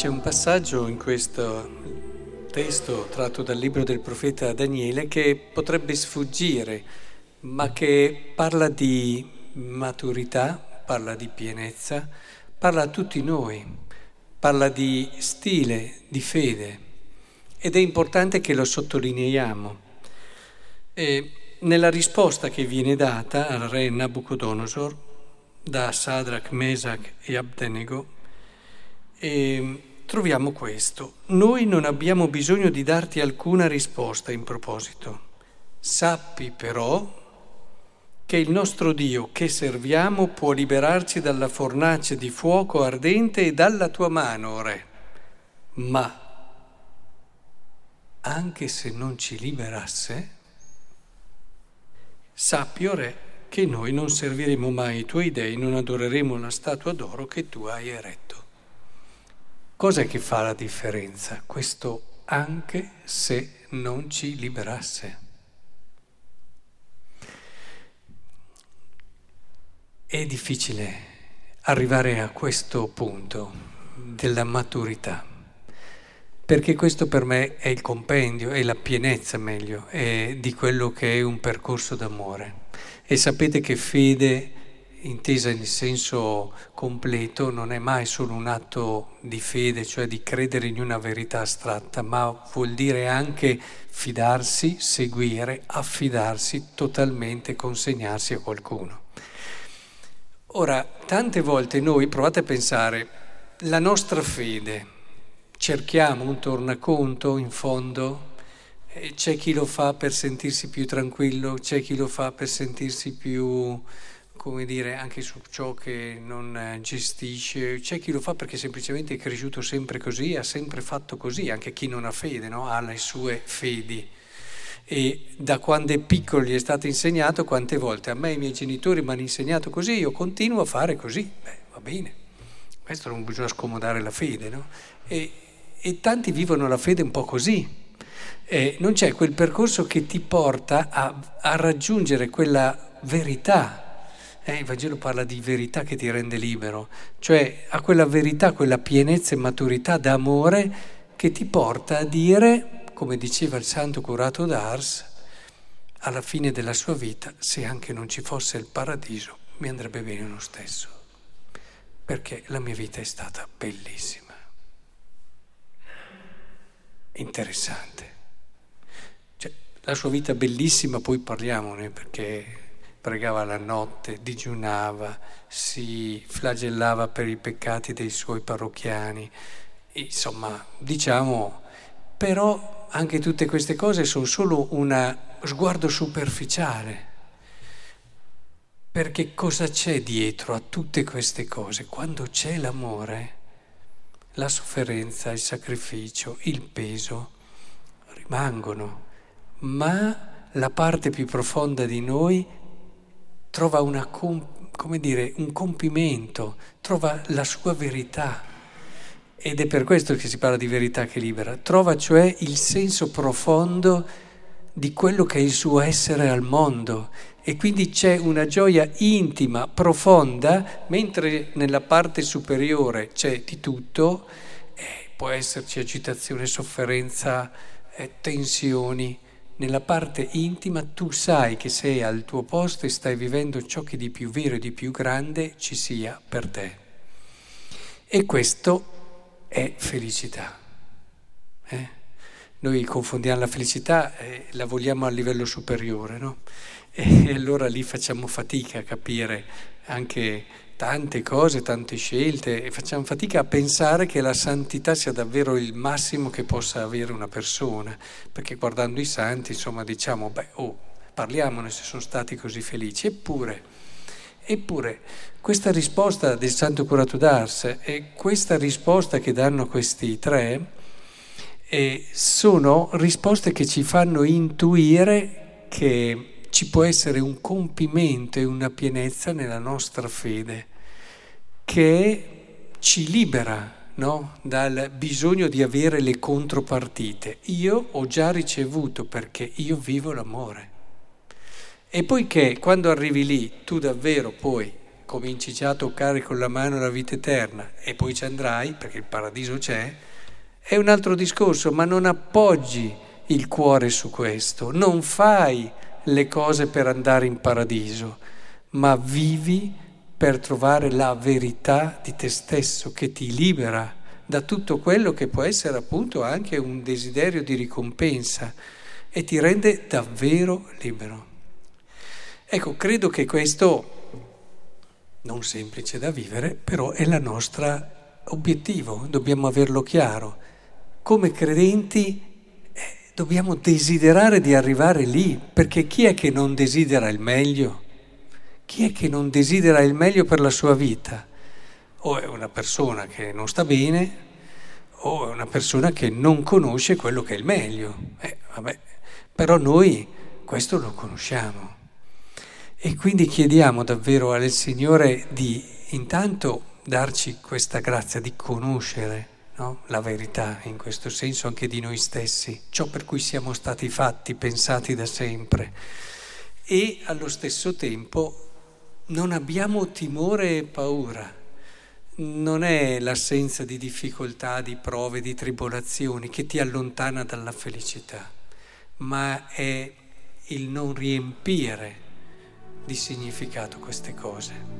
C'è un passaggio in questo testo tratto dal libro del profeta Daniele che potrebbe sfuggire, ma che parla di maturità, parla di pienezza, parla a tutti noi, parla di stile, di fede ed è importante che lo sottolineiamo. E nella risposta che viene data al re Nabucodonosor da Sadrach, Mesach e Abdenego, eh, troviamo questo. Noi non abbiamo bisogno di darti alcuna risposta in proposito. Sappi però che il nostro Dio che serviamo può liberarci dalla fornace di fuoco ardente e dalla tua mano, Re. Ma anche se non ci liberasse, sappi, o Re, che noi non serviremo mai i tuoi dei, non adoreremo la statua d'oro che tu hai eretto. Cos'è che fa la differenza? Questo anche se non ci liberasse. È difficile arrivare a questo punto della maturità, perché questo per me è il compendio, è la pienezza meglio, è di quello che è un percorso d'amore. E sapete che fede, intesa in senso completo, non è mai solo un atto di fede, cioè di credere in una verità astratta, ma vuol dire anche fidarsi, seguire, affidarsi totalmente, consegnarsi a qualcuno. Ora, tante volte noi, provate a pensare, la nostra fede, cerchiamo un tornaconto in fondo, c'è chi lo fa per sentirsi più tranquillo, c'è chi lo fa per sentirsi più, come dire, anche su ciò che non gestisce, c'è chi lo fa perché semplicemente è cresciuto sempre così, ha sempre fatto così, anche chi non ha fede, no? ha le sue fedi. E da quando è piccolo gli è stato insegnato, quante volte a me i miei genitori mi hanno insegnato così, io continuo a fare così, beh, va bene. Questo non bisogna scomodare la fede, no? E, e tanti vivono la fede un po' così. Eh, non c'è quel percorso che ti porta a, a raggiungere quella verità. Eh, il Vangelo parla di verità che ti rende libero, cioè a quella verità, quella pienezza e maturità d'amore che ti porta a dire, come diceva il santo curato d'Ars, alla fine della sua vita, se anche non ci fosse il paradiso, mi andrebbe bene lo stesso, perché la mia vita è stata bellissima interessante. Cioè, la sua vita bellissima, poi parliamone, perché pregava la notte, digiunava, si flagellava per i peccati dei suoi parrocchiani, insomma, diciamo, però anche tutte queste cose sono solo un sguardo superficiale. Perché cosa c'è dietro a tutte queste cose? Quando c'è l'amore, la sofferenza, il sacrificio, il peso rimangono, ma la parte più profonda di noi trova una, dire, un compimento, trova la sua verità. Ed è per questo che si parla di verità che libera. Trova cioè il senso profondo di quello che è il suo essere al mondo e quindi c'è una gioia intima, profonda, mentre nella parte superiore c'è di tutto, eh, può esserci agitazione, sofferenza, eh, tensioni. Nella parte intima tu sai che sei al tuo posto e stai vivendo ciò che di più vero e di più grande ci sia per te. E questo è felicità. Eh? Noi confondiamo la felicità e la vogliamo a livello superiore, no? E allora lì facciamo fatica a capire anche tante cose, tante scelte e facciamo fatica a pensare che la santità sia davvero il massimo che possa avere una persona, perché guardando i santi, insomma, diciamo, beh, oh, parliamone se sono stati così felici, eppure, eppure questa risposta del Santo Curato d'Ars e questa risposta che danno questi tre, e sono risposte che ci fanno intuire che ci può essere un compimento e una pienezza nella nostra fede che ci libera no? dal bisogno di avere le contropartite. Io ho già ricevuto perché io vivo l'amore. E poiché quando arrivi lì tu davvero poi cominci già a toccare con la mano la vita eterna e poi ci andrai, perché il paradiso c'è, è un altro discorso, ma non appoggi il cuore su questo, non fai le cose per andare in paradiso, ma vivi per trovare la verità di te stesso che ti libera da tutto quello che può essere appunto anche un desiderio di ricompensa e ti rende davvero libero. Ecco, credo che questo non semplice da vivere, però è il nostro obiettivo, dobbiamo averlo chiaro. Come credenti eh, dobbiamo desiderare di arrivare lì, perché chi è che non desidera il meglio? Chi è che non desidera il meglio per la sua vita? O è una persona che non sta bene, o è una persona che non conosce quello che è il meglio. Eh, vabbè. Però noi questo lo conosciamo. E quindi chiediamo davvero al Signore di intanto darci questa grazia di conoscere no? la verità, in questo senso anche di noi stessi, ciò per cui siamo stati fatti, pensati da sempre. E allo stesso tempo non abbiamo timore e paura. Non è l'assenza di difficoltà, di prove, di tribolazioni che ti allontana dalla felicità, ma è il non riempire di significato queste cose.